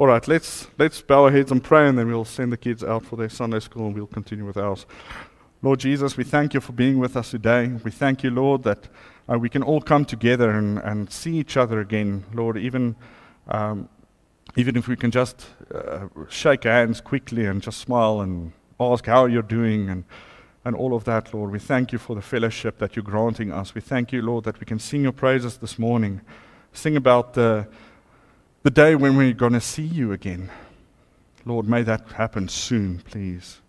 All right, let's, let's bow our heads and pray, and then we'll send the kids out for their Sunday school and we'll continue with ours. Lord Jesus, we thank you for being with us today. We thank you, Lord, that uh, we can all come together and, and see each other again. Lord, even, um, even if we can just uh, shake hands quickly and just smile and ask how you're doing and, and all of that, Lord. We thank you for the fellowship that you're granting us. We thank you, Lord, that we can sing your praises this morning, sing about the, the day when we're going to see you again. Lord, may that happen soon, please.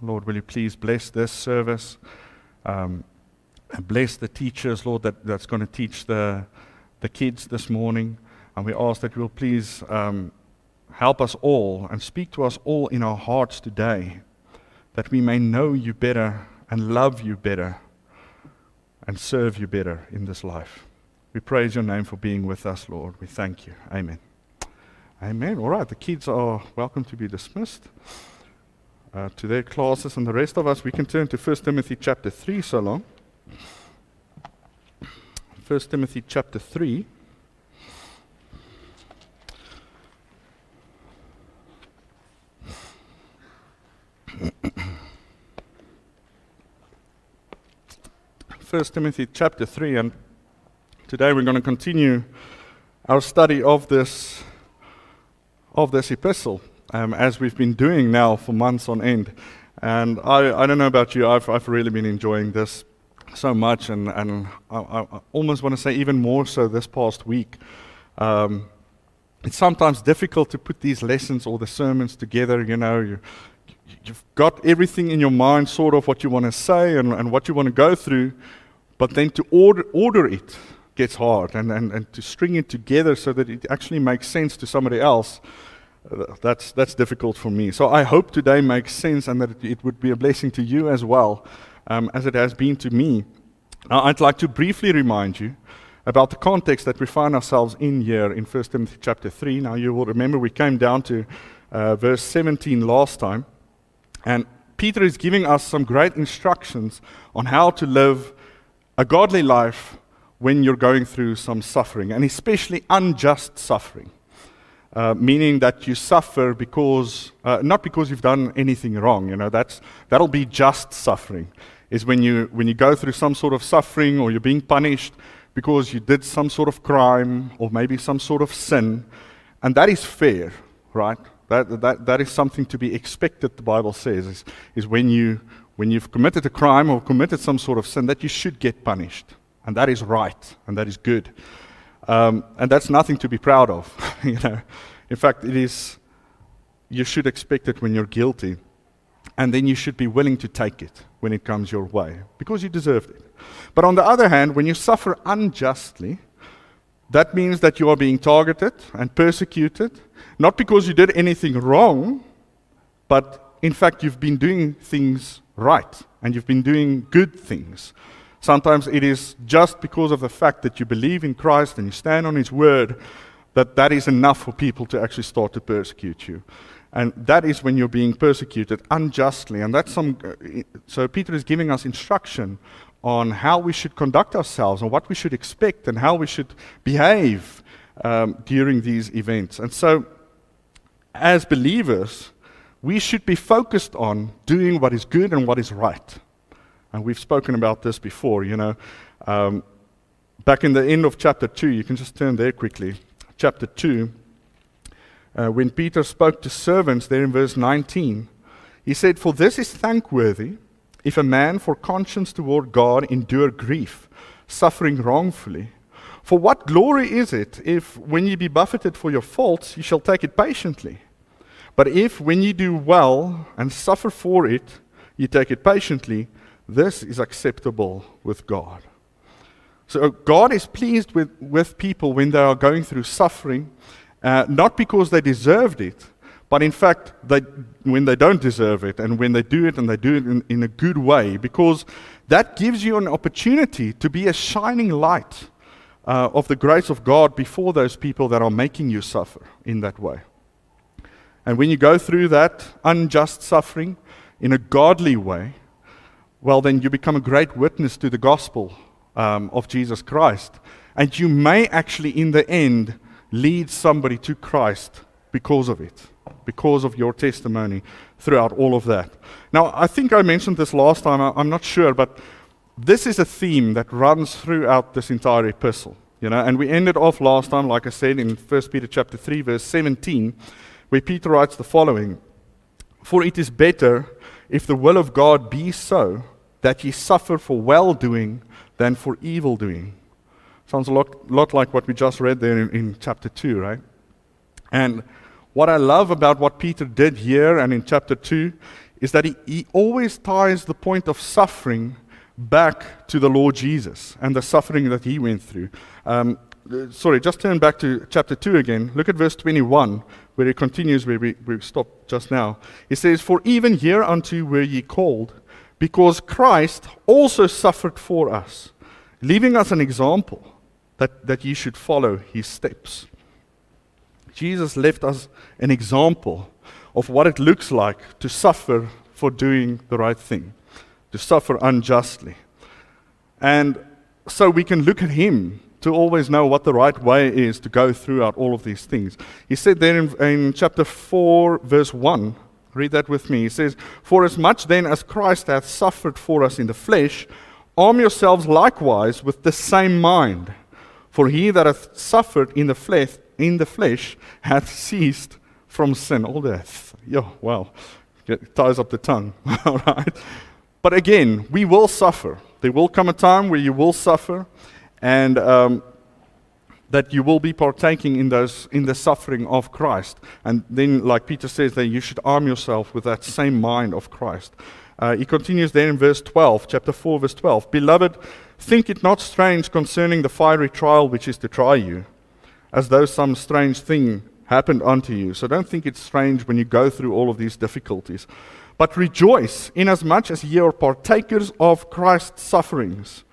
Lord, will you please bless this service um, and bless the teachers, Lord, that, that's going to teach the, the kids this morning. And we ask that you will please um, help us all and speak to us all in our hearts today, that we may know you better and love you better and serve you better in this life. We praise your name for being with us, Lord. We thank you. Amen. Amen. All right, the kids are welcome to be dismissed uh, to their classes, and the rest of us, we can turn to 1 Timothy chapter 3 so long. 1 Timothy chapter 3. First Timothy chapter 3 and today we're going to continue our study of this of this epistle um, as we've been doing now for months on end. And I, I don't know about you, I've, I've really been enjoying this so much, and, and I, I almost want to say even more so this past week. Um, it's sometimes difficult to put these lessons or the sermons together, you know. You, you've got everything in your mind, sort of what you want to say and, and what you want to go through, but then to order, order it gets hard, and, and, and to string it together so that it actually makes sense to somebody else that's, that's difficult for me. So I hope today makes sense and that it would be a blessing to you as well, um, as it has been to me. Now, I'd like to briefly remind you about the context that we find ourselves in here in 1 Timothy chapter 3. Now, you will remember we came down to uh, verse 17 last time, and Peter is giving us some great instructions on how to live a godly life when you're going through some suffering, and especially unjust suffering. Uh, meaning that you suffer because, uh, not because you've done anything wrong, you know, that's, that'll be just suffering, is when you, when you go through some sort of suffering or you're being punished because you did some sort of crime or maybe some sort of sin, and that is fair, right? That, that, that is something to be expected, the Bible says, is, is when, you, when you've committed a crime or committed some sort of sin, that you should get punished. And that is right, and that is good. Um, and that's nothing to be proud of. you know, in fact, it is. You should expect it when you're guilty, and then you should be willing to take it when it comes your way because you deserved it. But on the other hand, when you suffer unjustly, that means that you are being targeted and persecuted, not because you did anything wrong, but in fact, you've been doing things right and you've been doing good things. Sometimes it is just because of the fact that you believe in Christ and you stand on His word that that is enough for people to actually start to persecute you. And that is when you're being persecuted unjustly. And that's some. Uh, so Peter is giving us instruction on how we should conduct ourselves and what we should expect and how we should behave um, during these events. And so, as believers, we should be focused on doing what is good and what is right. And we've spoken about this before, you know. Um, back in the end of chapter 2, you can just turn there quickly. Chapter 2, uh, when Peter spoke to servants there in verse 19, he said, For this is thankworthy if a man for conscience toward God endure grief, suffering wrongfully. For what glory is it if, when ye be buffeted for your faults, ye shall take it patiently? But if, when ye do well and suffer for it, ye take it patiently, this is acceptable with God. So God is pleased with, with people when they are going through suffering, uh, not because they deserved it, but in fact, they, when they don't deserve it, and when they do it and they do it in, in a good way, because that gives you an opportunity to be a shining light uh, of the grace of God before those people that are making you suffer in that way. And when you go through that unjust suffering in a godly way, well, then you become a great witness to the gospel um, of Jesus Christ. And you may actually, in the end, lead somebody to Christ because of it, because of your testimony throughout all of that. Now, I think I mentioned this last time, I'm not sure, but this is a theme that runs throughout this entire epistle. You know, and we ended off last time, like I said, in 1 Peter chapter 3, verse 17, where Peter writes the following For it is better, if the will of God be so, that ye suffer for well doing than for evil doing. Sounds a lot, lot like what we just read there in, in chapter 2, right? And what I love about what Peter did here and in chapter 2 is that he, he always ties the point of suffering back to the Lord Jesus and the suffering that he went through. Um, sorry, just turn back to chapter 2 again. Look at verse 21, where it continues where we, we stopped just now. It says, For even hereunto were ye called, because Christ also suffered for us, leaving us an example that, that ye should follow his steps. Jesus left us an example of what it looks like to suffer for doing the right thing, to suffer unjustly. And so we can look at him to always know what the right way is to go throughout all of these things. He said there in, in chapter 4, verse 1, read that with me. He says, For as much then as Christ hath suffered for us in the flesh, arm yourselves likewise with the same mind. For he that hath suffered in the flesh, in the flesh hath ceased from sin All death. Yeah, well, it ties up the tongue. All right. But again, we will suffer. There will come a time where you will suffer, and um, that you will be partaking in those in the suffering of Christ. And then, like Peter says, then you should arm yourself with that same mind of Christ. Uh, he continues there in verse 12, chapter 4, verse 12. Beloved, Think it not strange concerning the fiery trial which is to try you, as though some strange thing happened unto you. So don't think it's strange when you go through all of these difficulties. But rejoice, inasmuch as ye are partakers of Christ's sufferings,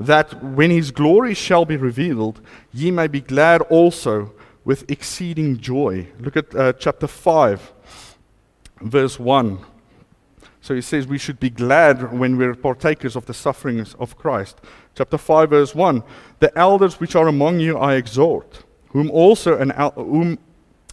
that when his glory shall be revealed, ye may be glad also with exceeding joy. Look at uh, chapter 5, verse 1. So he says we should be glad when we're partakers of the sufferings of Christ. Chapter 5, verse 1 The elders which are among you I exhort, whom, also an el- whom,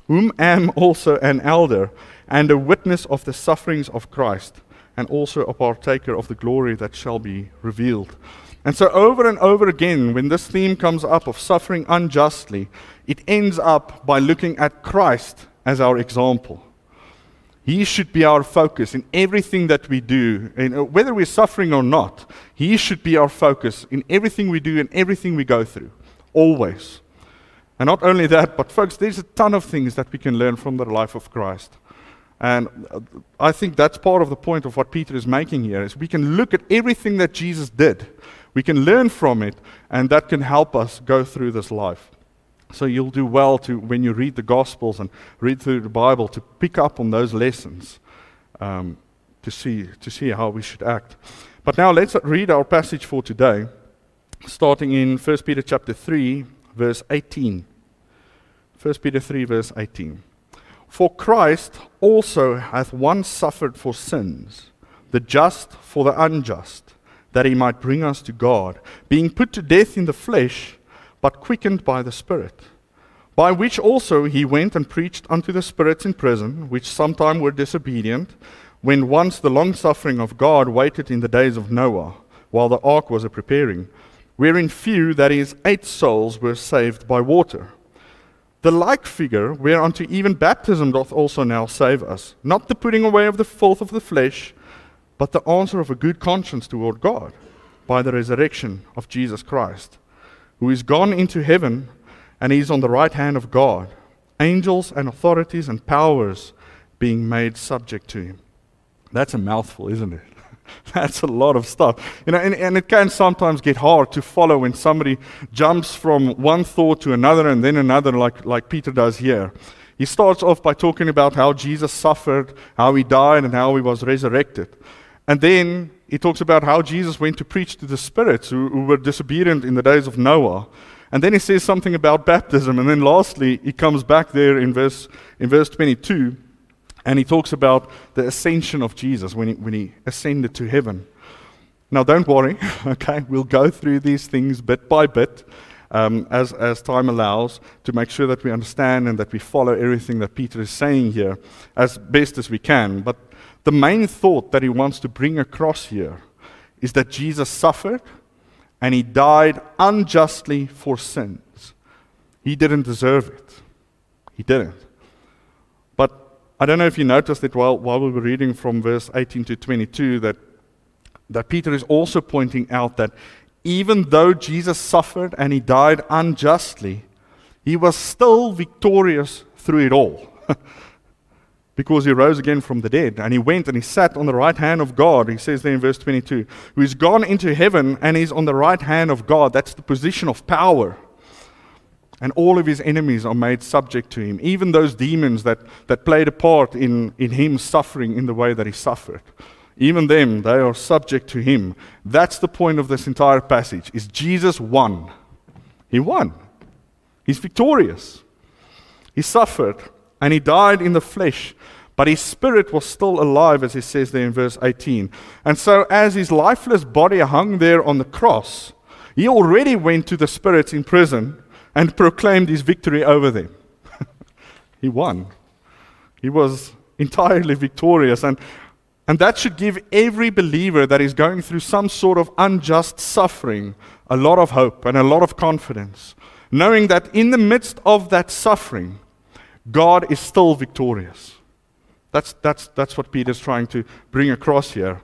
whom am also an elder, and a witness of the sufferings of Christ, and also a partaker of the glory that shall be revealed. And so, over and over again, when this theme comes up of suffering unjustly, it ends up by looking at Christ as our example. He should be our focus in everything that we do, and uh, whether we're suffering or not. He should be our focus in everything we do and everything we go through, always. And not only that, but folks, there's a ton of things that we can learn from the life of Christ. And uh, I think that's part of the point of what Peter is making here is we can look at everything that Jesus did. We can learn from it, and that can help us go through this life. So you'll do well to, when you read the Gospels and read through the Bible, to pick up on those lessons um, to, see, to see how we should act. But now let's read our passage for today, starting in 1 Peter chapter 3, verse 18. 1 Peter 3, verse 18. For Christ also hath once suffered for sins, the just for the unjust, that he might bring us to God, being put to death in the flesh but quickened by the Spirit. By which also he went and preached unto the spirits in prison, which sometime were disobedient, when once the long suffering of God waited in the days of Noah, while the ark was a preparing, wherein few, that is, eight souls, were saved by water. The like figure, whereunto even baptism doth also now save us, not the putting away of the filth of the flesh, but the answer of a good conscience toward God, by the resurrection of Jesus Christ who is gone into heaven and is on the right hand of God, angels and authorities and powers being made subject to him. That's a mouthful, isn't it? That's a lot of stuff. You know, and, and it can sometimes get hard to follow when somebody jumps from one thought to another and then another, like, like Peter does here. He starts off by talking about how Jesus suffered, how he died, and how he was resurrected. And then he talks about how Jesus went to preach to the spirits who, who, were disobedient in the days of Noah. And then he says something about baptism. And then lastly, he comes back there in verse, in verse 22 and he talks about the ascension of Jesus when he, when he ascended to heaven. Now, don't worry, okay? We'll go through these things bit by bit. um, as, as time allows to make sure that we understand and that we follow everything that Peter is saying here as best as we can. But the main thought that he wants to bring across here is that Jesus suffered and he died unjustly for sins. He didn't deserve it. He didn't. I don't know if you noticed it while, while we were reading from verse 18 to 22 that, that Peter is also pointing out that even though Jesus suffered and he died unjustly, he was still victorious through it all. because he rose again from the dead. And he went and he sat on the right hand of God. He says there in verse 22, who is gone into heaven and is on the right hand of God. That's the position of power. And all of his enemies are made subject to him, even those demons that, that played a part in, in him suffering in the way that he suffered. Even them, they are subject to him. That's the point of this entire passage. Is Jesus won? He won. He's victorious. He suffered and he died in the flesh, but his spirit was still alive, as he says there in verse 18. And so, as his lifeless body hung there on the cross, he already went to the spirits in prison and proclaimed his victory over them. he won. He was entirely victorious. And, and that should give every believer that is going through some sort of unjust suffering a lot of hope and a lot of confidence, knowing that in the midst of that suffering, God is still victorious. That's, that's, that's what Peter's trying to bring across here.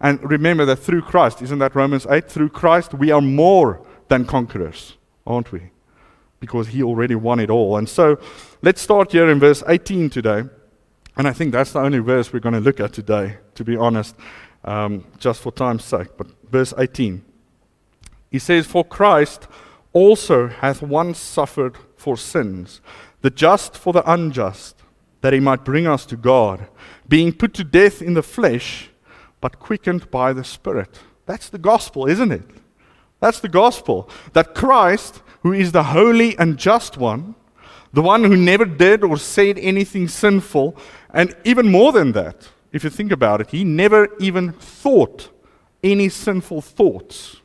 And remember that through Christ, isn't that Romans 8? Through Christ, we are more than conquerors, aren't we? Because he already won it all. And so let's start here in verse 18 today. And I think that's the only verse we're going to look at today, to be honest, um, just for time's sake. But verse 18. He says, For Christ also hath once suffered for sins, the just for the unjust, that he might bring us to God, being put to death in the flesh, but quickened by the Spirit. That's the gospel, isn't it? That's the gospel. That Christ who is the holy and just one, the one who never did or said anything sinful, and even more than that, if you think about it, he never even thought any sinful thoughts.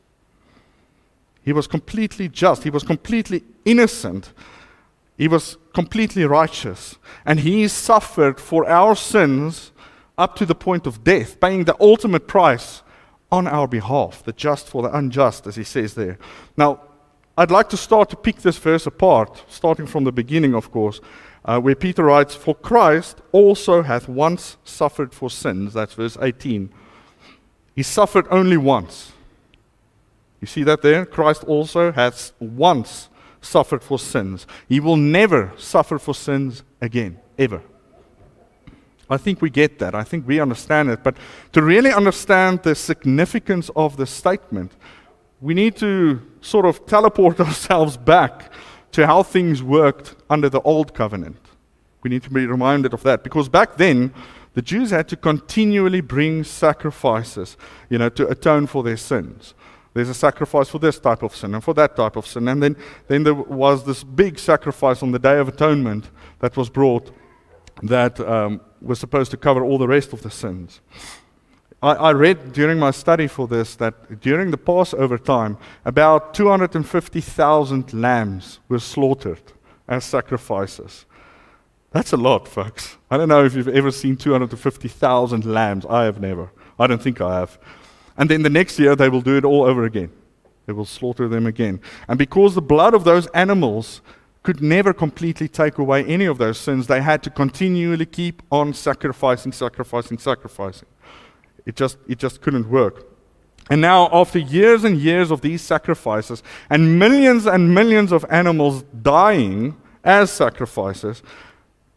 He was completely just, he was completely innocent, he was completely righteous, and he suffered for our sins up to the point of death, paying the ultimate price on our behalf, the just for the unjust, as he says there. Now, I'd like to start to pick this verse apart, starting from the beginning, of course, uh, where Peter writes, For Christ also hath once suffered for sins. That's verse 18. He suffered only once. You see that there? Christ also has once suffered for sins. He will never suffer for sins again, ever. I think we get that. I think we understand it. But to really understand the significance of the statement, we need to sort of teleport ourselves back to how things worked under the old covenant. We need to be reminded of that because back then, the Jews had to continually bring sacrifices, you know, to atone for their sins. There's a sacrifice for this type of sin and for that type of sin. And then, then there was this big sacrifice on the Day of Atonement that was brought that um, was supposed to cover all the rest of the sins. I, I read during my study for this that during the Passover time, about 250,000 lambs were slaughtered as sacrifices. That's a lot, folks. I don't know if you've ever seen 250,000 lambs. I have never. I don't think I have. And then the next year, they will do it all over again. They will slaughter them again. And because the blood of those animals could never completely take away any of those sins, they had to continually keep on sacrificing, sacrificing, sacrificing. It just, it just couldn't work. And now, after years and years of these sacrifices, and millions and millions of animals dying as sacrifices,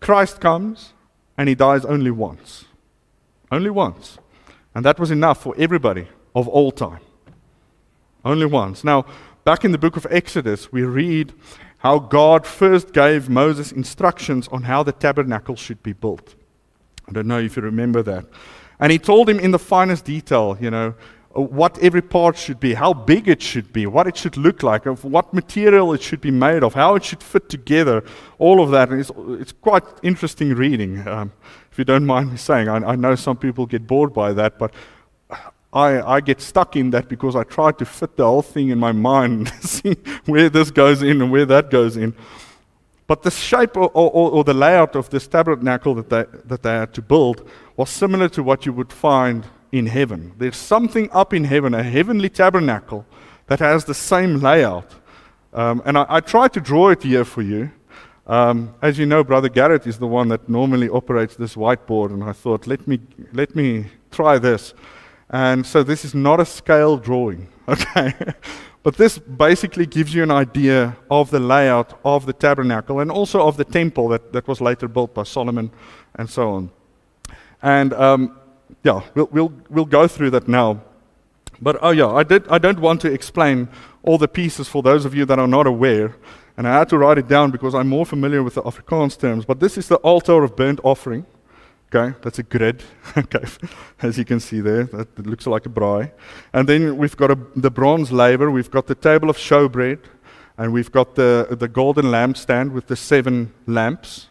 Christ comes and he dies only once. Only once. And that was enough for everybody of all time. Only once. Now, back in the book of Exodus, we read how God first gave Moses instructions on how the tabernacle should be built. I don't know if you remember that. And he told him in the finest detail, you know, what every part should be, how big it should be, what it should look like, of what material it should be made of, how it should fit together, all of that. And it's, it's quite interesting reading, um, if you don't mind me saying. I, I know some people get bored by that, but I, I get stuck in that because I try to fit the whole thing in my mind, see where this goes in and where that goes in. But the shape or, or, or, the layout of this tabernacle that they, that they had to build was similar to what you would find in heaven. There's something up in heaven, a heavenly tabernacle, that has the same layout. Um, and I, I tried to draw it here for you. Um, as you know, Brother Garrett is the one that normally operates this whiteboard, and I thought, let me, let me try this. And so this is not a scale drawing, okay? But this basically gives you an idea of the layout of the tabernacle and also of the temple that, that was later built by Solomon and so on. And um, yeah, we'll, we'll, we'll go through that now. But oh yeah, I, did, I don't want to explain all the pieces for those of you that are not aware. And I had to write it down because I'm more familiar with the Afrikaans terms. But this is the altar of burnt offering. Okay, that's a grid. okay, as you can see there, that looks like a braai. And then we've got a, the bronze laver, we've got the table of showbread, and we've got the, the golden lampstand with the seven lamps.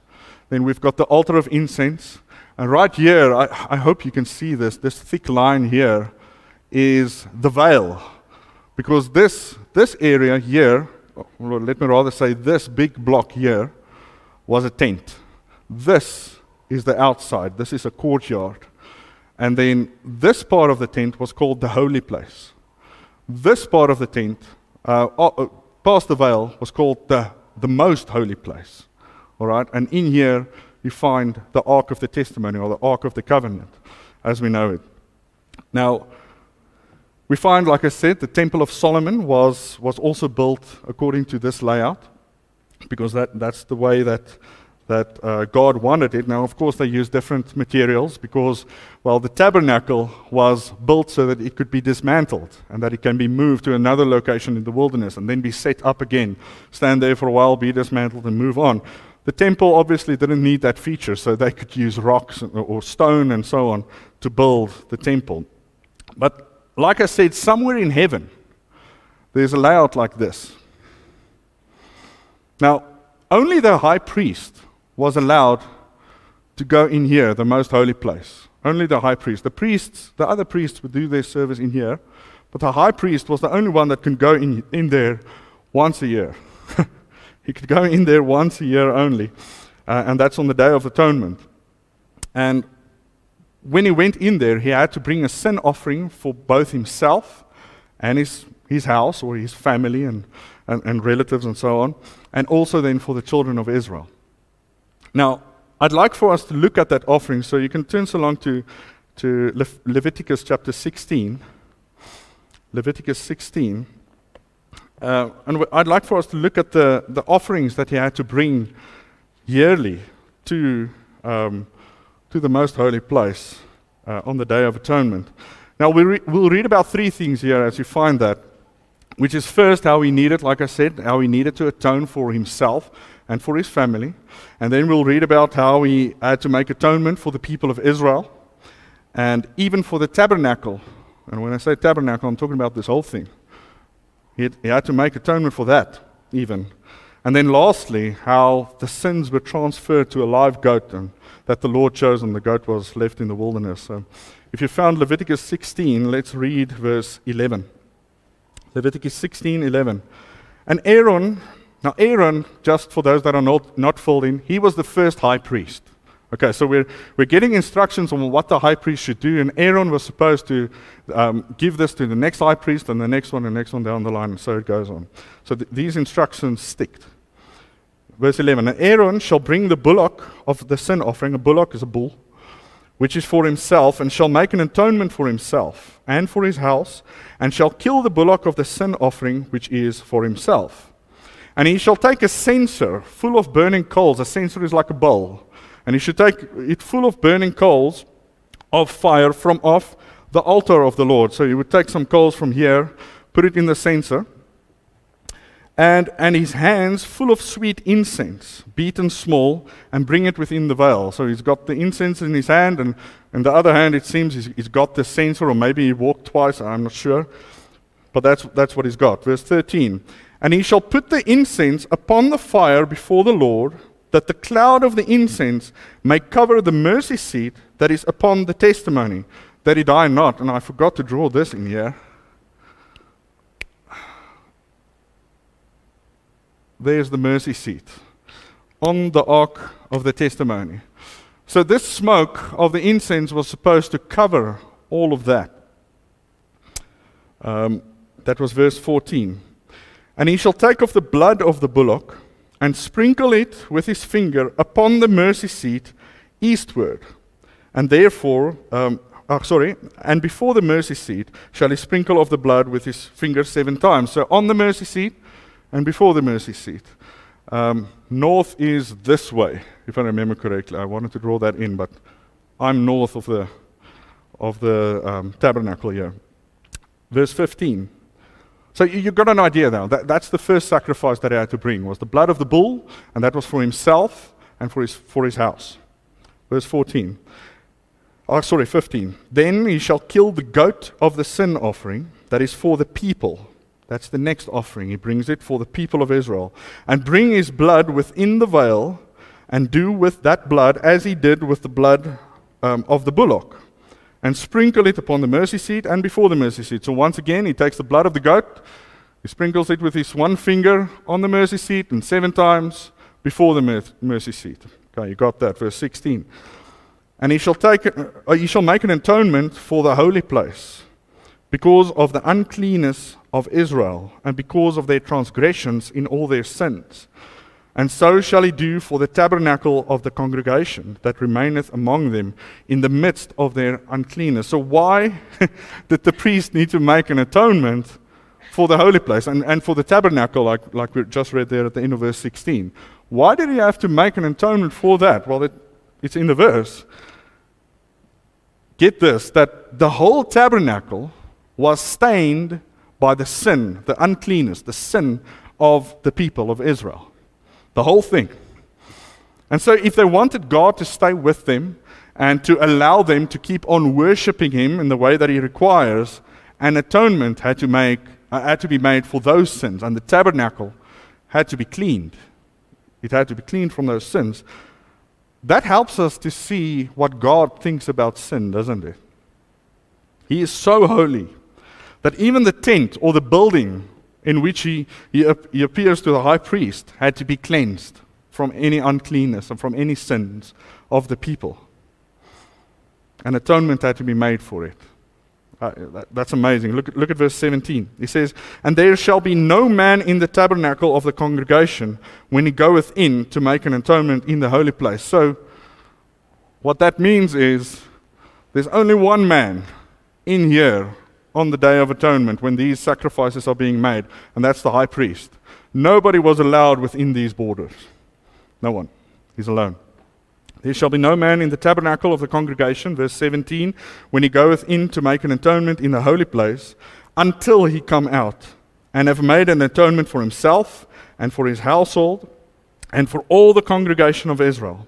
Then we've got the altar of incense. And right here, I, I hope you can see this, this thick line here is the veil. Because this, this area here oh, let me rather say this big block here was a tent. This is the outside, this is a courtyard. And then this part of the tent was called the holy place. This part of the tent, uh, uh, past the veil, was called the, the most holy place. All right? And in here, you find the Ark of the Testimony or the Ark of the Covenant, as we know it. Now, we find, like I said, the Temple of Solomon was, was also built according to this layout, because that, that's the way that, that uh, God wanted it. Now, of course, they used different materials because, well, the tabernacle was built so that it could be dismantled and that it can be moved to another location in the wilderness and then be set up again, stand there for a while, be dismantled, and move on. The temple obviously didn't need that feature, so they could use rocks or stone and so on to build the temple. But like I said, somewhere in heaven, there's a layout like this. Now, only the high priest was allowed to go in here, the most holy place. Only the high priest. The priests, the other priests would do their service in here, but the high priest was the only one that can go in, in there once a year. he could go in there once a year only, uh, and that's on the Day of Atonement. And when he went in there, he had to bring a sin offering for both himself and his, his house or his family and, and, and relatives and so on, and also then for the children of Israel. Now, I'd like for us to look at that offering, so you can turn so long to, to Le- Leviticus chapter 16. Leviticus 16. Uh, and w- I'd like for us to look at the, the offerings that he had to bring yearly to um, to the most holy place uh, on the Day of Atonement. Now, we re- we'll read about three things here as you find that, which is first how he needed, like I said, how he needed to atone for himself and for his family. And then we'll read about how he had to make atonement for the people of Israel and even for the tabernacle. And when I say tabernacle, I'm talking about this whole thing. He had, he had to make atonement for that, even. And then lastly, how the sins were transferred to a live goat and that the Lord chose, and the goat was left in the wilderness. So if you found Leviticus 16, let's read verse 11. Leviticus 16 11. And Aaron, now Aaron, just for those that are not, not filled in, he was the first high priest. Okay, so we're, we're getting instructions on what the high priest should do, and Aaron was supposed to um, give this to the next high priest, and the next one, and the next one down the line, and so it goes on. So th- these instructions stick. Verse 11 And Aaron shall bring the bullock of the sin offering, a bullock is a bull, which is for himself, and shall make an atonement for himself and for his house, and shall kill the bullock of the sin offering, which is for himself. And he shall take a censer full of burning coals. A censer is like a bowl. And he should take it full of burning coals of fire from off the altar of the Lord. So he would take some coals from here, put it in the censer, and, and his hands full of sweet incense, beaten small, and bring it within the veil. So he's got the incense in his hand, and in the other hand, it seems he's, he's got the censer, or maybe he walked twice, I'm not sure. But that's, that's what he's got. Verse 13 And he shall put the incense upon the fire before the Lord, that the cloud of the incense may cover the mercy seat that is upon the testimony, that he die not. And I forgot to draw this in here. There's the mercy seat on the ark of the testimony. So, this smoke of the incense was supposed to cover all of that. Um, that was verse 14. And he shall take of the blood of the bullock and sprinkle it with his finger upon the mercy seat eastward. And therefore, um, oh, sorry, and before the mercy seat shall he sprinkle of the blood with his finger seven times. So on the mercy seat and before the mercy seat. Um, north is this way, if I remember correctly. I wanted to draw that in, but I'm north of the of the um, tabernacle here. Verse 15. So you, have got an idea now. That, that's the first sacrifice that he had to bring was the blood of the bull, and that was for himself and for his, for his house. Verse 14. Oh, sorry, 15. Then he shall kill the goat of the sin offering that is for the people. That's the next offering. He brings it for the people of Israel. And bring his blood within the veil, and do with that blood as he did with the blood um, of the bullock and sprinkle it upon the mercy seat and before the mercy seat. So once again, he takes the blood of the goat, he sprinkles it with his one finger on the mercy seat and seven times before the mercy seat. Okay, you got that, verse 16. And he shall take, uh, he shall make an atonement for the holy place because of the uncleanness of Israel and because of their transgressions in all their sins. And so shall he do for the tabernacle of the congregation that remaineth among them in the midst of their uncleanness. So, why did the priest need to make an atonement for the holy place and, and for the tabernacle, like, like we just read there at the end of verse 16? Why did he have to make an atonement for that? Well, it, it's in the verse. Get this that the whole tabernacle was stained by the sin, the uncleanness, the sin of the people of Israel. The whole thing. And so, if they wanted God to stay with them and to allow them to keep on worshiping Him in the way that He requires, an atonement had to, make, uh, had to be made for those sins, and the tabernacle had to be cleaned. It had to be cleaned from those sins. That helps us to see what God thinks about sin, doesn't it? He is so holy that even the tent or the building in which he, he, he appears to the high priest had to be cleansed from any uncleanness and from any sins of the people. An atonement had to be made for it. Uh, that, that's amazing. Look, look at verse 17. He says, And there shall be no man in the tabernacle of the congregation when he goeth in to make an atonement in the holy place. So, what that means is there's only one man in here on the Day of Atonement when these sacrifices are being made, and that's the high priest. Nobody was allowed within these borders. No one. He's alone. There shall be no man in the tabernacle of the congregation, verse 17, when he goeth in to make an atonement in the holy place, until he come out and have made an atonement for himself and for his household and for all the congregation of Israel.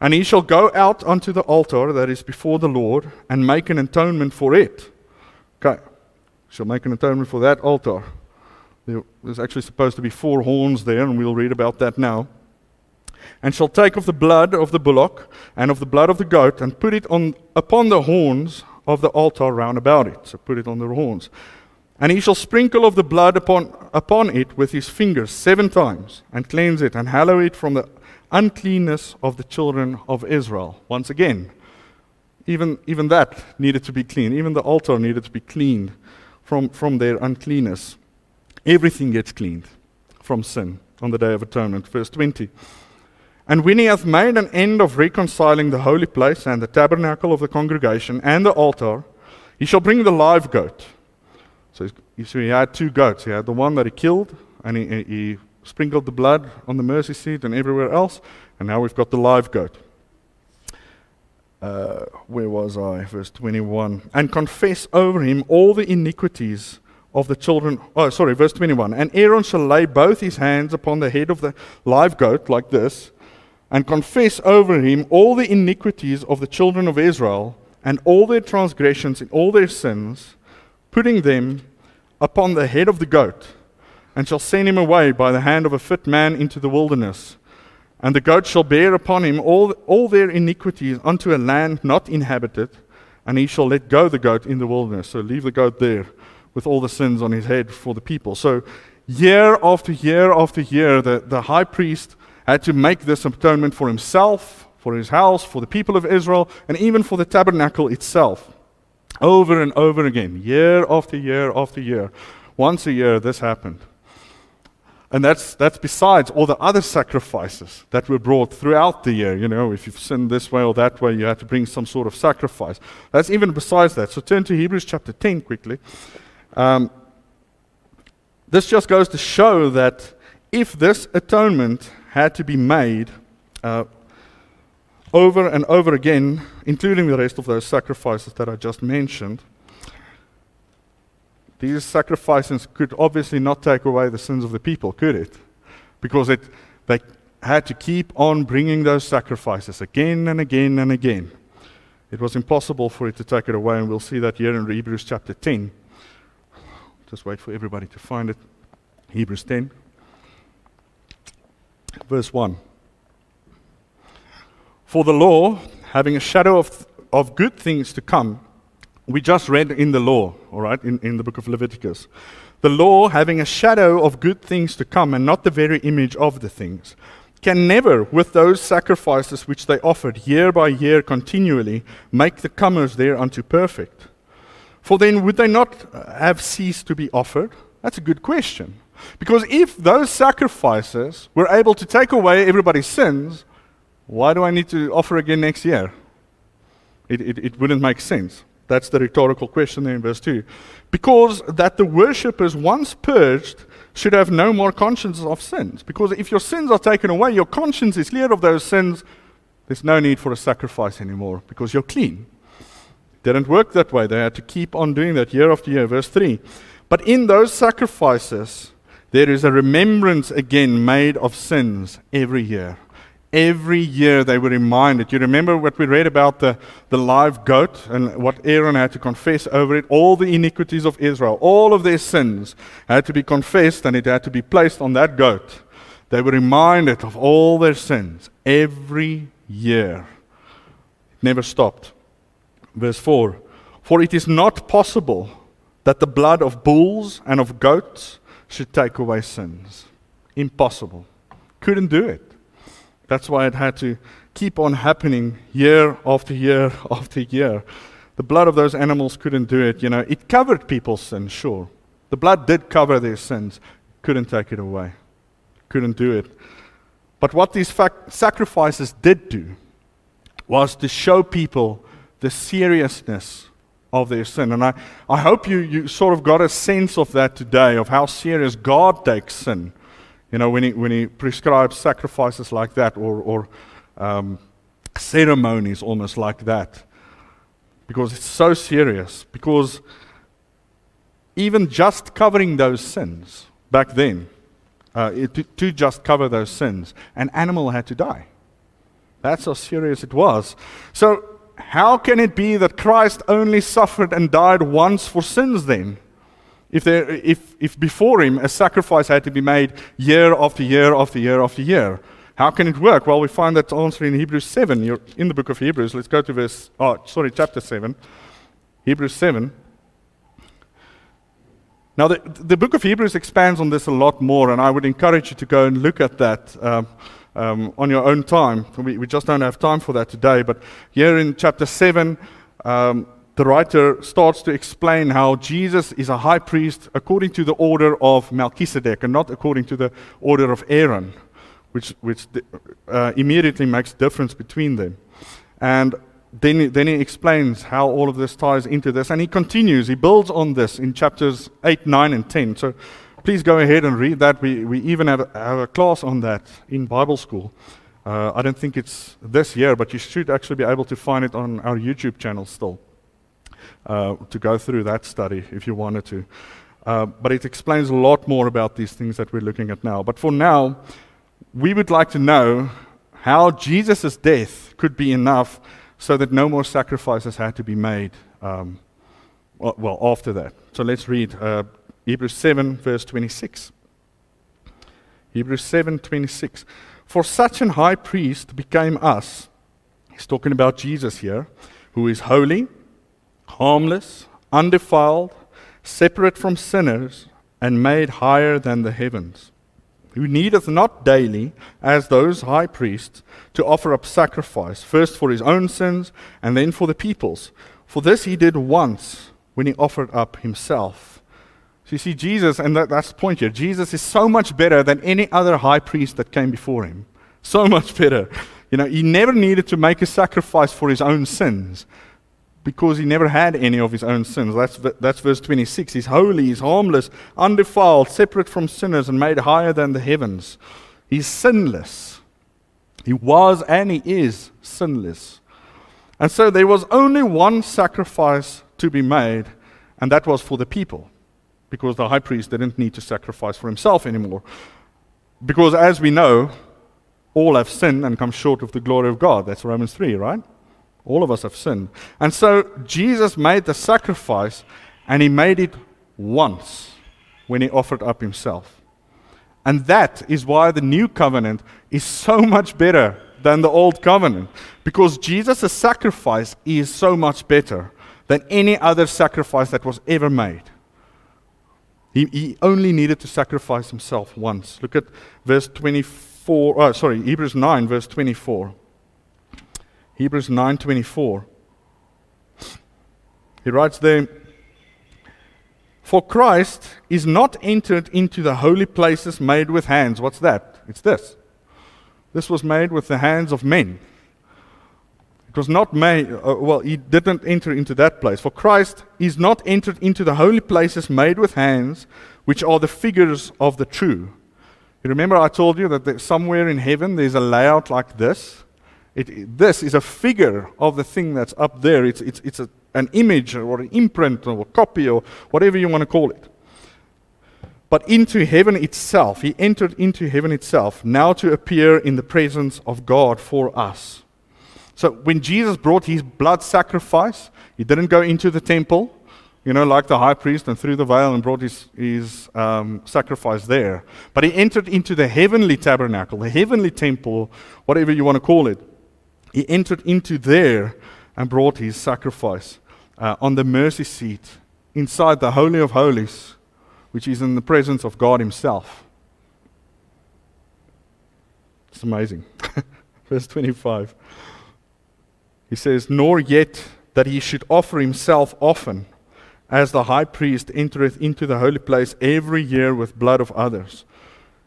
And he shall go out unto the altar that is before the Lord and make an atonement for it Okay. Shall make an atonement for that altar. There's actually supposed to be four horns there, and we'll read about that now. And shall take of the blood of the bullock and of the blood of the goat and put it on upon the horns of the altar round about it. So put it on the horns. And he shall sprinkle of the blood upon, upon it with his fingers seven times, and cleanse it, and hallow it from the uncleanness of the children of Israel. Once again, even, even that needed to be clean. Even the altar needed to be cleaned from, from their uncleanness. Everything gets cleaned from sin on the day of atonement. Verse 20. And when he hath made an end of reconciling the holy place and the tabernacle of the congregation and the altar, he shall bring the live goat. So see, he had two goats. He had the one that he killed, and he, he sprinkled the blood on the mercy seat and everywhere else, and now we've got the live goat uh, where was I? Verse 21. And confess over him all the iniquities of the children. Oh, sorry, verse 21. And Aaron shall lay both his hands upon the head of the live goat, like this, and confess over him all the iniquities of the children of Israel, and all their transgressions and all their sins, putting them upon the head of the goat, and shall send him away by the hand of a fit man into the wilderness and the goat shall bear upon him all, all their iniquities unto a land not inhabited, and he shall let go the goat in the wilderness. So leave the goat there with all the sins on his head for the people. So year after year after year, the, the high priest had to make this atonement for himself, for his house, for the people of Israel, and even for the tabernacle itself. Over and over again, year after year after year. Once a year, this happened. And that's, that's besides all the other sacrifices that were brought throughout the year. You know, if you've sinned this way or that way, you had to bring some sort of sacrifice. That's even besides that. So turn to Hebrews chapter 10 quickly. Um, this just goes to show that if this atonement had to be made uh, over and over again, including the rest of those sacrifices that I just mentioned, these sacrifices could obviously not take away the sins of the people, could it? Because it, they had to keep on bringing those sacrifices again and again and again. It was impossible for it to take it away, and we'll see that here in Hebrews chapter 10. Just wait for everybody to find it. Hebrews 10, verse 1. For the law, having a shadow of, of good things to come, we just read in the law, all right, in, in the book of Leviticus. The law, having a shadow of good things to come and not the very image of the things, can never, with those sacrifices which they offered year by year continually, make the comers thereunto perfect. For then would they not have ceased to be offered? That's a good question. Because if those sacrifices were able to take away everybody's sins, why do I need to offer again next year? It, it, it wouldn't make sense. That's the rhetorical question there in verse 2. Because that the worshippers, once purged, should have no more conscience of sins. Because if your sins are taken away, your conscience is clear of those sins, there's no need for a sacrifice anymore because you're clean. It didn't work that way. They had to keep on doing that year after year. Verse 3. But in those sacrifices, there is a remembrance again made of sins every year. Every year they were reminded. You remember what we read about the, the live goat and what Aaron had to confess over it? All the iniquities of Israel, all of their sins had to be confessed and it had to be placed on that goat. They were reminded of all their sins every year. It never stopped. Verse 4 For it is not possible that the blood of bulls and of goats should take away sins. Impossible. Couldn't do it. That's why it had to keep on happening year after year after year. The blood of those animals couldn't do it. You know, it covered people's sins, sure. The blood did cover their sins, couldn't take it away, couldn't do it. But what these fac- sacrifices did do was to show people the seriousness of their sin. And I, I hope you, you sort of got a sense of that today, of how serious God takes sin. You know, when he, when he prescribes sacrifices like that or, or um, ceremonies almost like that. Because it's so serious. Because even just covering those sins back then, uh, to, to just cover those sins, an animal had to die. That's how serious it was. So, how can it be that Christ only suffered and died once for sins then? If, there, if, if before him a sacrifice had to be made year after year after year after year, how can it work? Well, we find that answer in Hebrews 7. You're in the book of Hebrews. Let's go to verse, oh, sorry, chapter 7. Hebrews 7. Now, the, the book of Hebrews expands on this a lot more, and I would encourage you to go and look at that um, um, on your own time. We, we just don't have time for that today. But here in chapter 7, um, the writer starts to explain how Jesus is a high priest according to the order of Melchizedek and not according to the order of Aaron, which, which uh, immediately makes difference between them. And then, then he explains how all of this ties into this. And he continues, he builds on this in chapters 8, 9, and 10. So please go ahead and read that. We, we even have have a class on that in Bible school. Uh, I don't think it's this year, but you should actually be able to find it on our YouTube channel still uh, to go through that study if you wanted to. Uh, but it explains a lot more about these things that we're looking at now. But for now, we would like to know how Jesus' death could be enough so that no more sacrifices had to be made. Um, well, after that. So let's read uh, Hebrews 7, verse 26. Hebrews 7, 26. For such an high priest became us. He's talking about Jesus here, who is holy harmless, undefiled, separate from sinners, and made higher than the heavens, who needeth not daily, as those high priests, to offer up sacrifice, first for his own sins, and then for the people's. For this he did once when he offered up himself. So you see, Jesus, and that, that's the point here, Jesus is so much better than any other high priest that came before him. So much better. You know, he never needed to make a sacrifice for his own sins because he never had any of his own sins. That's, that's verse 26. He's holy, he's harmless, undefiled, separate from sinners, and made higher than the heavens. He's sinless. He was and he is sinless. And so there was only one sacrifice to be made, and that was for the people, because the high priest didn't need to sacrifice for himself anymore. Because as we know, all have sinned and come short of the glory of God. That's Romans 3, right? All of us have sinned. And so Jesus made the sacrifice, and he made it once when he offered up himself. And that is why the new covenant is so much better than the old covenant. Because Jesus' sacrifice is so much better than any other sacrifice that was ever made. He, he only needed to sacrifice himself once. Look at verse 24, oh, sorry, Hebrews 9, verse 24. Hebrews 9:24. He writes there, "For Christ is not entered into the holy places made with hands." What's that? It's this. This was made with the hands of men. It was not made, uh, well, he didn't enter into that place. For Christ is not entered into the holy places made with hands, which are the figures of the true. You remember I told you that somewhere in heaven there's a layout like this? It, this is a figure of the thing that's up there. It's, it's, it's a, an image or an imprint or a copy or whatever you want to call it. But into heaven itself, he entered into heaven itself, now to appear in the presence of God for us. So when Jesus brought his blood sacrifice, he didn't go into the temple, you know, like the high priest and through the veil and brought his, his um, sacrifice there. But he entered into the heavenly tabernacle, the heavenly temple, whatever you want to call it. He entered into there and brought his sacrifice uh, on the mercy seat inside the Holy of Holies, which is in the presence of God Himself. It's amazing. Verse 25. He says, Nor yet that he should offer himself often, as the high priest entereth into the holy place every year with blood of others.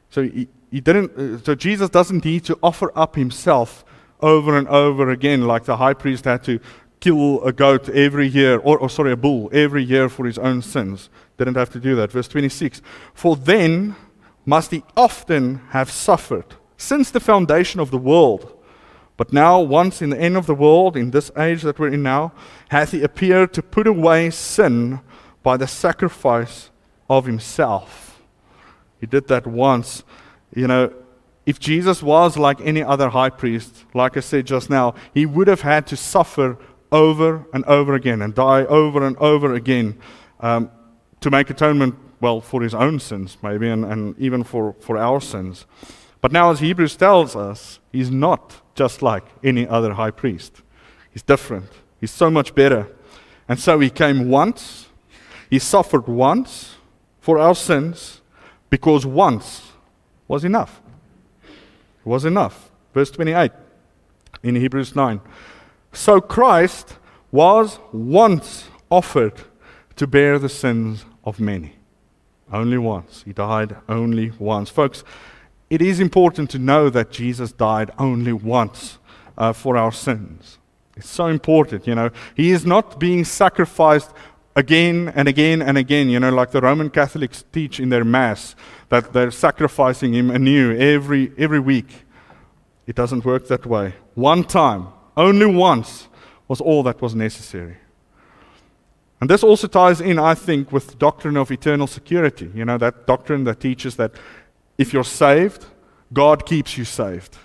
So he, he didn't. Uh, so Jesus doesn't need to offer up himself over and over again, like the high priest had to kill a goat every year, or, or, sorry, a bull every year for his own sins. Didn't have to do that. Verse 26 For then must he often have suffered since the foundation of the world. But now, once in the end of the world, in this age that we're in now, hath he appeared to put away sin by the sacrifice of himself. He did that once. You know, if Jesus was like any other high priest, like I said just now, he would have had to suffer over and over again and die over and over again um, to make atonement, well, for his own sins, maybe, and, and even for, for our sins. But now, as Hebrews tells us, he's not just like any other high priest. He's different. He's so much better. And so he came once, he suffered once for our sins, because once was enough was enough. Verse 28 in Hebrews 9. So Christ was once offered to bear the sins of many. Only once. He died only once. Folks, it is important to know that Jesus died only once uh, for our sins. It's so important, you know. He is not being sacrificed again and again and again, you know, like the Roman Catholics teach in their Mass, that they're sacrificing him anew every, every week. It doesn't work that way. One time, only once, was all that was necessary. And this also ties in, I think, with the doctrine of eternal security. You know, that doctrine that teaches that if you're saved, God keeps you saved.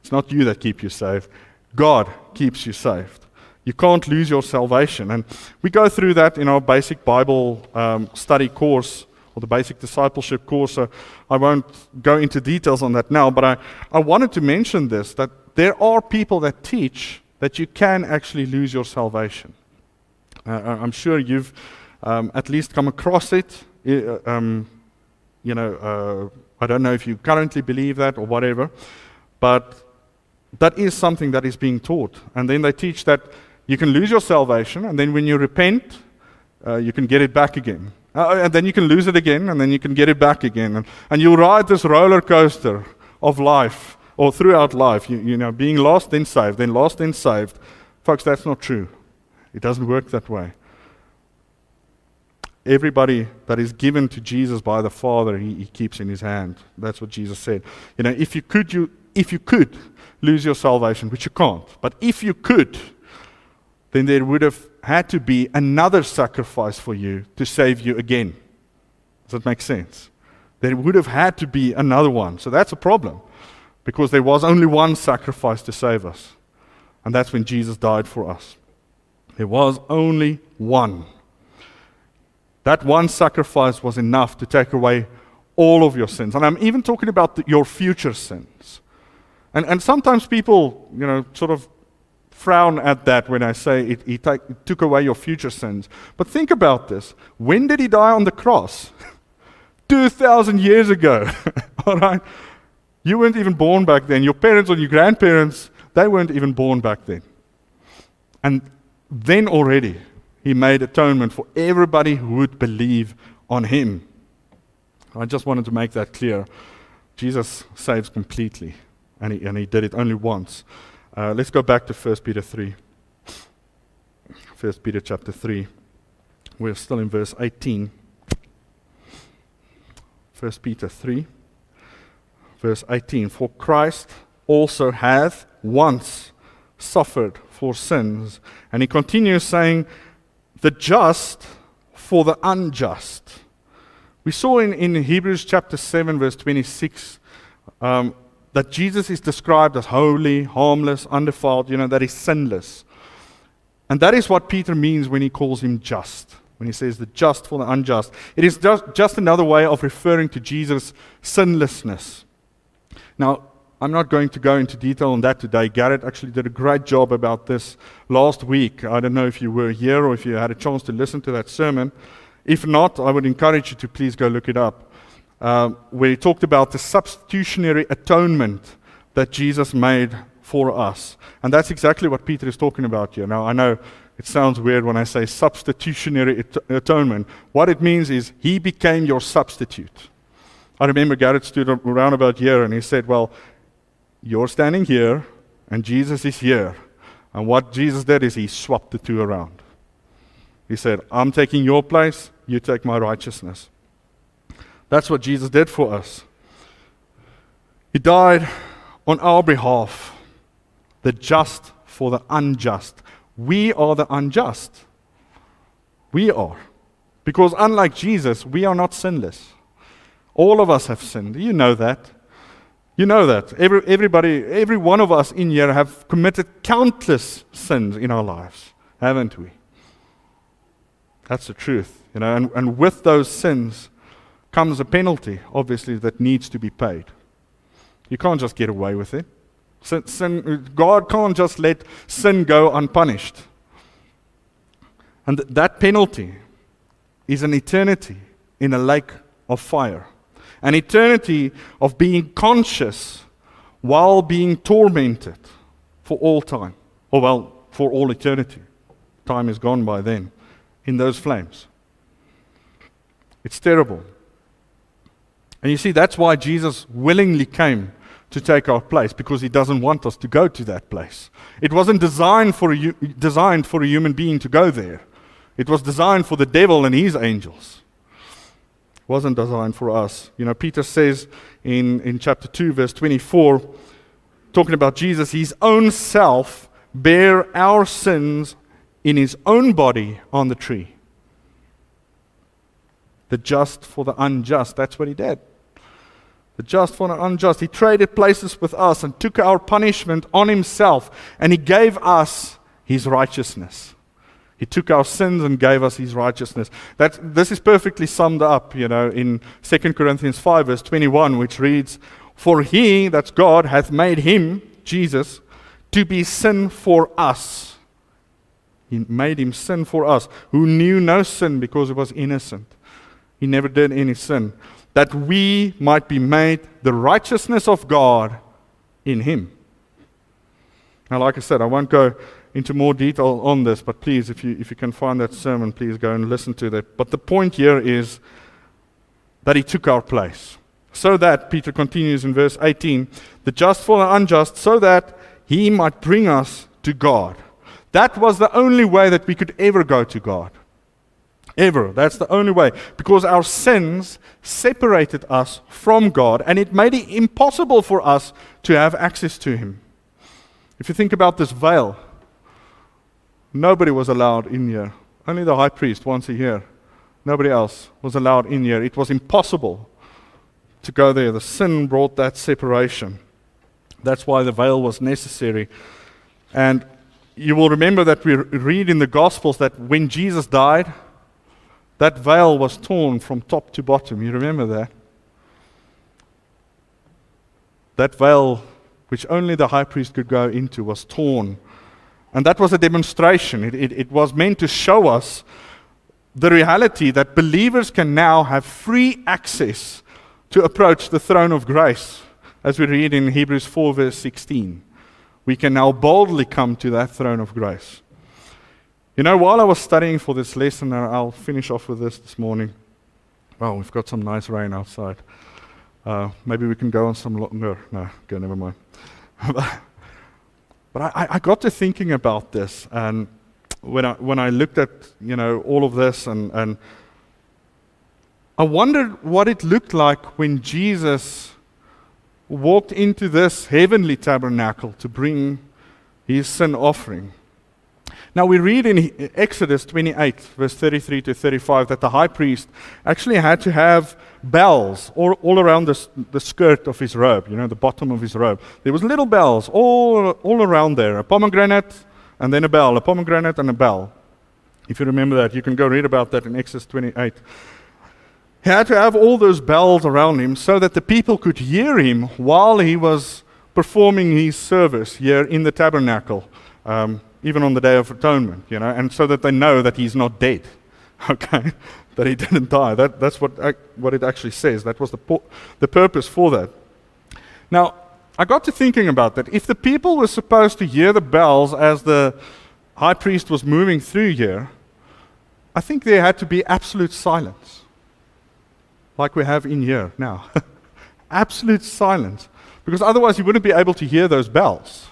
It's not you that keep you saved. God keeps you saved. You can't lose your salvation. And we go through that in our basic Bible um, study course or the basic discipleship course. So I won't go into details on that now, but I, I wanted to mention this that there are people that teach that you can actually lose your salvation. Uh, I'm sure you've um, at least come across it. Uh, um, you know, uh, I don't know if you currently believe that or whatever, but that is something that is being taught. And then they teach that you can lose your salvation, and then when you repent, uh, you can get it back again. Uh, and then you can lose it again, and then you can get it back again. And, and you ride this roller coaster of life, or throughout life, you, you know, being lost, then saved, then lost, then saved. Folks, that's not true. It doesn't work that way. Everybody that is given to Jesus by the Father, he, he keeps in his hand. That's what Jesus said. You know, if you could, you if you could lose your salvation, which you can't, but if you could, then there would have had to be another sacrifice for you to save you again. Does that make sense? There would have had to be another one. So that's a problem because there was only one sacrifice to save us. And that's when Jesus died for us. There was only one. That one sacrifice was enough to take away all of your sins. And I'm even talking about the, your future sins. And, and sometimes people, you know, sort of frown at that when I say it, he, take, it took away your future sins. But think about this. When did he die on the cross? 2,000 years ago. All right? You weren't even born back then. Your parents or your grandparents, they weren't even born back then. And then already, he made atonement for everybody who would believe on him. I just wanted to make that clear. Jesus saves completely, and he, and he did it only once. Uh, let's go back to 1 Peter 3. 1 Peter chapter 3. We're still in verse 18. 1 Peter 3, verse 18. For Christ also hath once suffered for sins. And he continues saying, the just for the unjust. We saw in, in Hebrews chapter 7, verse 26, um, that Jesus is described as holy, harmless, undefiled, you know, that he's sinless. And that is what Peter means when he calls him just, when he says the just for the unjust. It is just, just another way of referring to Jesus' sinlessness. Now, I'm not going to go into detail on that today. Garrett actually did a great job about this last week. I don't know if you were here or if you had a chance to listen to that sermon. If not, I would encourage you to please go look it up. Uh, where he talked about the substitutionary atonement that Jesus made for us. And that's exactly what Peter is talking about here. Now, I know it sounds weird when I say substitutionary at- atonement. What it means is he became your substitute. I remember Garrett stood around about here and he said, Well, you're standing here, and Jesus is here. And what Jesus did is he swapped the two around. He said, I'm taking your place, you take my righteousness. That's what Jesus did for us. He died on our behalf, the just for the unjust. We are the unjust. We are. Because unlike Jesus, we are not sinless. All of us have sinned. You know that. You know that. Every, everybody, every one of us in here have committed countless sins in our lives, haven't we? That's the truth. You know, and, and with those sins comes a penalty, obviously, that needs to be paid. You can't just get away with it. Sin, sin, God can't just let sin go unpunished. And th- that penalty is an eternity in a lake of fire an eternity of being conscious while being tormented for all time, or well, for all eternity. Time is gone by then in those flames. It's terrible. And you see, that's why Jesus willingly came to take our place because he doesn't want us to go to that place. It wasn't designed for a, designed for a human being to go there, it was designed for the devil and his angels It wasn't designed for us. You know, Peter says in, in chapter 2, verse 24, talking about Jesus, his own self bare our sins in his own body on the tree. The just for the unjust. That's what he did. The just for the unjust. He traded places with us and took our punishment on himself, and he gave us his righteousness. He took our sins and gave us his righteousness. That, this is perfectly summed up, you know, in 2 Corinthians 5, verse 21, which reads, For he, that's God, hath made him, Jesus, to be sin for us, He made him sin for us, who knew no sin because he was innocent. He never did any sin. That we might be made the righteousness of God in him. Now, like I said, I won't go into more detail on this, but please, if you, if you can find that sermon, please go and listen to that. But the point here is that he took our place. So that, Peter continues in verse 18, the just for the unjust, so that he might bring us to God. That was the only way that we could ever go to God. Ever. That's the only way. Because our sins separated us from God and it made it impossible for us to have access to Him. If you think about this veil, nobody was allowed in here. Only the high priest once a year. Nobody else was allowed in here. It was impossible to go there. The sin brought that separation. That's why the veil was necessary. And you will remember that we read in the Gospels that when Jesus died, that veil was torn from top to bottom. You remember that? That veil, which only the high priest could go into, was torn. And that was a demonstration. It, it, it was meant to show us the reality that believers can now have free access to approach the throne of grace, as we read in Hebrews 4, verse 16 we can now boldly come to that throne of grace. You know, while I was studying for this lesson, and I'll finish off with this this morning. Well, we've got some nice rain outside. Uh, maybe we can go on some longer. No, go, never mind. but I, I got to thinking about this, and when I, when I looked at, you know, all of this, and, and I wondered what it looked like when Jesus walked into this heavenly tabernacle to bring his sin offering. Now we read in Exodus 28, verse 33 to 35, that the high priest actually had to have bells all, all around the, the skirt of his robe, you know, the bottom of his robe. There was little bells all, all around there, a pomegranate and then a bell, a pomegranate and a bell. If you remember that, you can go read about that in Exodus 28. He had to have all those bells around him so that the people could hear him while he was performing his service here in the tabernacle, um, even on the Day of Atonement, you know, and so that they know that he's not dead, okay, that he didn't die. That, that's what, what it actually says. That was the, po- the purpose for that. Now, I got to thinking about that. If the people were supposed to hear the bells as the high priest was moving through here, I think there had to be absolute silence like we have in here now. Absolute silence. Because otherwise, you wouldn't be able to hear those bells.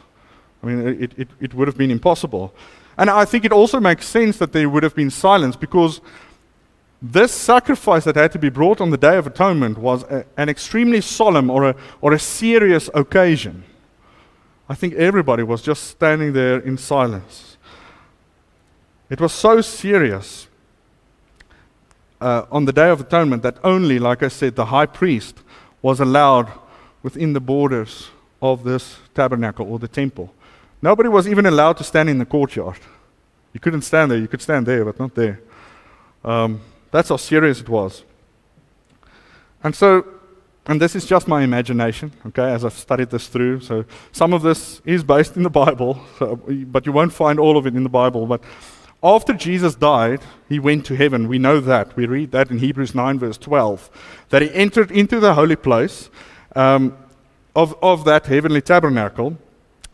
I mean, it, it, it would have been impossible. And I think it also makes sense that there would have been silence because this sacrifice that had to be brought on the Day of Atonement was a, an extremely solemn or a, or a serious occasion. I think everybody was just standing there in silence. It was so serious uh, on the Day of Atonement that only, like I said, the high priest was allowed within the borders of this tabernacle or the temple. Nobody was even allowed to stand in the courtyard. You couldn't stand there. You could stand there, but not there. Um, that's how serious it was. And so, and this is just my imagination, okay, as I've studied this through. So some of this is based in the Bible, so, but you won't find all of it in the Bible. But after Jesus died, he went to heaven. We know that. We read that in Hebrews 9, verse 12, that he entered into the holy place um, of, of that heavenly tabernacle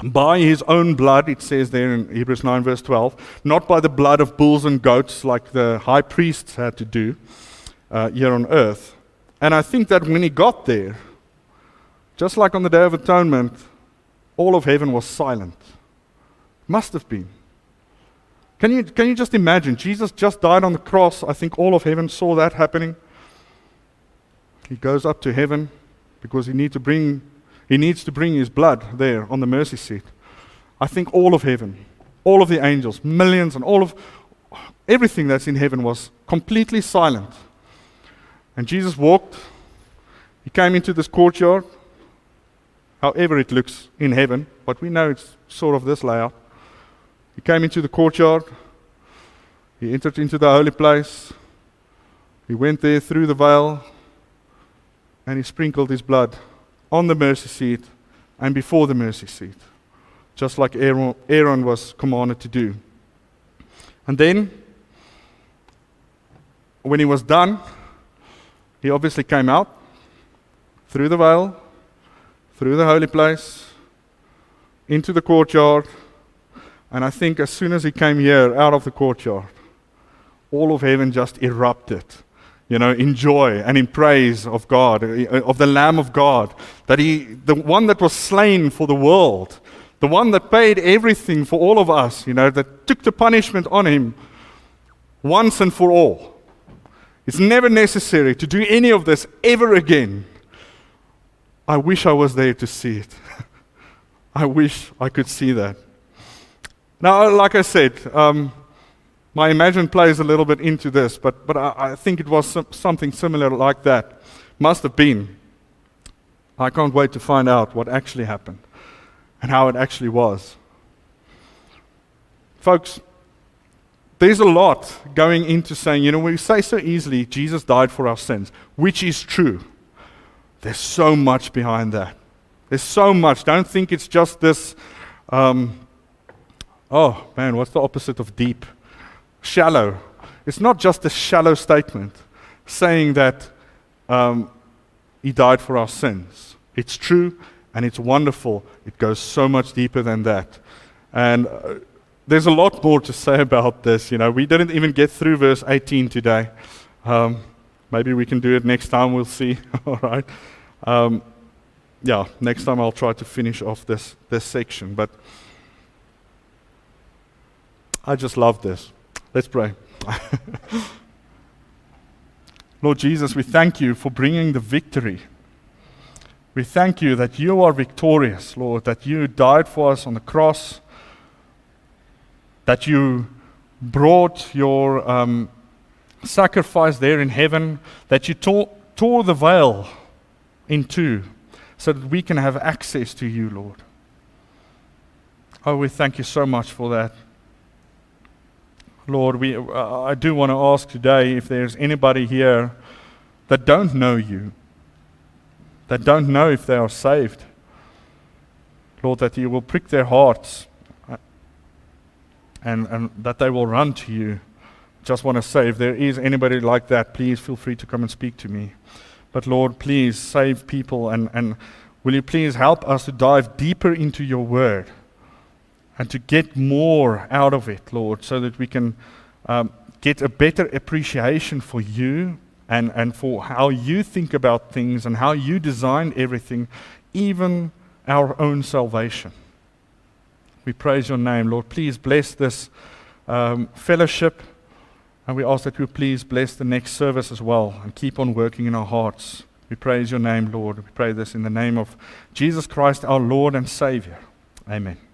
by his own blood, it says there in Hebrews 9, verse 12, not by the blood of bulls and goats like the high priests had to do uh, here on earth. And I think that when he got there, just like on the Day of Atonement, all of heaven was silent. Must have been. Can you, can you just imagine? Jesus just died on the cross. I think all of heaven saw that happening. He goes up to heaven because he, need to bring, he needs to bring his blood there on the mercy seat. I think all of heaven, all of the angels, millions, and all of everything that's in heaven was completely silent. And Jesus walked, he came into this courtyard, however it looks in heaven, but we know it's sort of this layout. He came into the courtyard. He entered into the holy place. He went there through the veil and he sprinkled his blood on the mercy seat and before the mercy seat, just like Aaron, Aaron was commanded to do. And then, when he was done, he obviously came out through the veil, through the holy place, into the courtyard. And I think as soon as he came here out of the courtyard, all of heaven just erupted, you know, in joy and in praise of God, uh, of the Lamb of God, that he, the one that was slain for the world, the one that paid everything for all of us, you know, that took the punishment on him once and for all. It's never necessary to do any of this ever again. I wish I was there to see it. I wish I could see that. Now, like I said, um, my imagine plays a little bit into this, but, but I, I think it was some, something similar like that. Must have been. I can't wait to find out what actually happened and how it actually was. Folks, there's a lot going into saying, you know, we say so easily, Jesus died for our sins, which is true. There's so much behind that. There's so much. Don't think it's just this, um, oh man, what's the opposite of deep? Shallow. It's not just a shallow statement saying that um, he died for our sins. It's true and it's wonderful. It goes so much deeper than that. And uh, there's a lot more to say about this. You know, we didn't even get through verse 18 today. Um, maybe we can do it next time. We'll see. All right. Um, yeah, next time I'll try to finish off this this section. But I just love this. Let's pray. Lord Jesus, we thank you for bringing the victory we thank you that you are victorious, Lord, that you died for us on the cross, that you brought your um, sacrifice there in heaven, that you tore, tore the veil in two so that we can have access to you, Lord. Oh, we thank you so much for that. Lord, we, uh, I do want to ask today if there's anybody here that don't know you that don't know if they are saved. Lord, that you will prick their hearts uh, and, and that they will run to you. Just want to say, if there is anybody like that, please feel free to come and speak to me. But Lord, please save people and, and will you please help us to dive deeper into your word and to get more out of it, Lord, so that we can um, get a better appreciation for you and, and for how you think about things and how you design everything, even our own salvation. We praise your name, Lord. Please bless this um, fellowship. And we ask that you please bless the next service as well and keep on working in our hearts. We praise your name, Lord. We pray this in the name of Jesus Christ, our Lord and Savior. Amen.